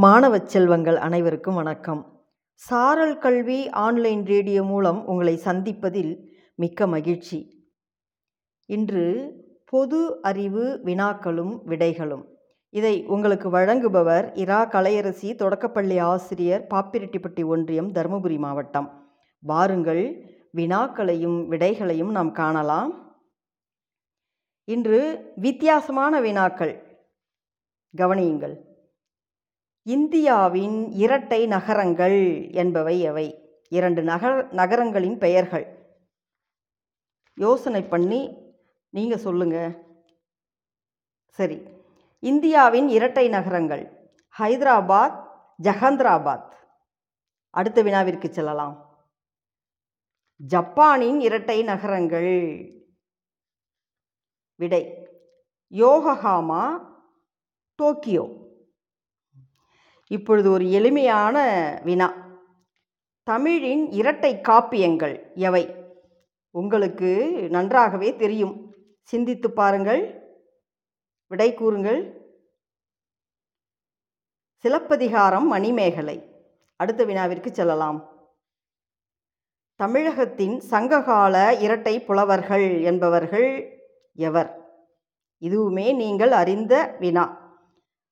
மாணவச் செல்வங்கள் அனைவருக்கும் வணக்கம். சாரல் கல்வி ஆன்லைன் ரேடியோ மூலம் உங்களை சந்திப்பதில் மிக்க மகிழ்ச்சி. இன்று பொது அறிவு வினாக்களும் விடைகளும். இதை உங்களுக்கு வழங்குபவர் இரா கலையரசி தொடக்கப்பள்ளி ஆசிரியர் பாப்பிரெட்டிப்பட்டி ஒன்றியம் தருமபுரி மாவட்டம். வாருங்கள் வினாக்களையும் விடைகளையும் நாம் காணலாம். இன்று வித்தியாசமான வினாக்கள். கவனியுங்கள். இந்தியாவின் இரட்டை நகரங்கள் என்பவை எவை இரண்டு நகர் நகரங்களின் பெயர்கள். யோசனை பண்ணி நீங்கள் சொல்லுங்க. சரி. இந்தியாவின் இரட்டை நகரங்கள். ஹைதராபாத் ஜஹந்திராபாத். அடுத்த வினாவிற்கு செல்லலாம். ஜப்பானின் இரட்டை நகரங்கள். விடை. Yokohama Tokyo. இப்பொழுது ஒரு எளிமையான வினா. தமிழின் இரட்டை காப்பியங்கள் எவை? உங்களுக்கு நன்றாகவே தெரியும். சிந்தித்து பாருங்கள். விடை கூறுங்கள். சிலப்பதிகாரம் மணிமேகலை. அடுத்த வினாவிற்கு செல்லலாம். தமிழகத்தின் சங்ககால இரட்டை புலவர்கள் என்பவர்கள் எவர்? இதுவுமே நீங்கள் அறிந்த வினா.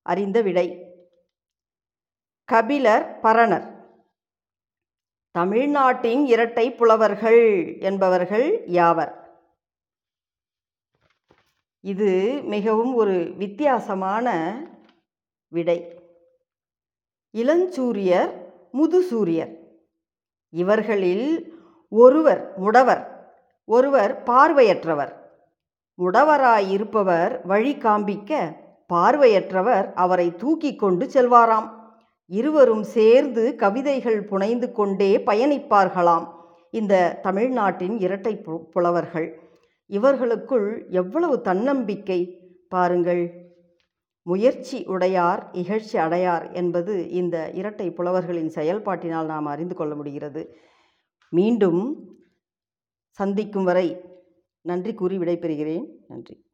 அறிந்த விடை. கபிலர் பரணர். தமிழ்நாட்டின் இரட்டை புலவர்கள் என்பவர்கள் யாவர்? இது மிகவும் ஒரு வித்தியாசமான விடை. இளஞ்சூரியர் முதுசூரியர். இவர்களில் ஒருவர் முடவர் ஒருவர் பார்வையற்றவர். முடவராயிருப்பவர் வழி காண்பிக்க பார்வையற்றவர் அவரை தூக்கி கொண்டு செல்வாராம். இருவரும் சேர்ந்து கவிதைகள் புனைந்து கொண்டே பயணிப்பார்களாம் இந்த தமிழ்நாட்டின் இரட்டை பு புலவர்கள். இவர்களுக்குள் எவ்வளவு தன்னம்பிக்கை? பாருங்கள். முயற்சி உடையார் இகழ்ச்சி அடையார் என்பது இந்த இரட்டை புலவர்களின் செயல்பாட்டினால் நாம் அறிந்து கொள்ள முடிகிறது. மீண்டும் சந்திக்கும் வரை நன்றி கூறி விடைபெறுகிறேன். நன்றி.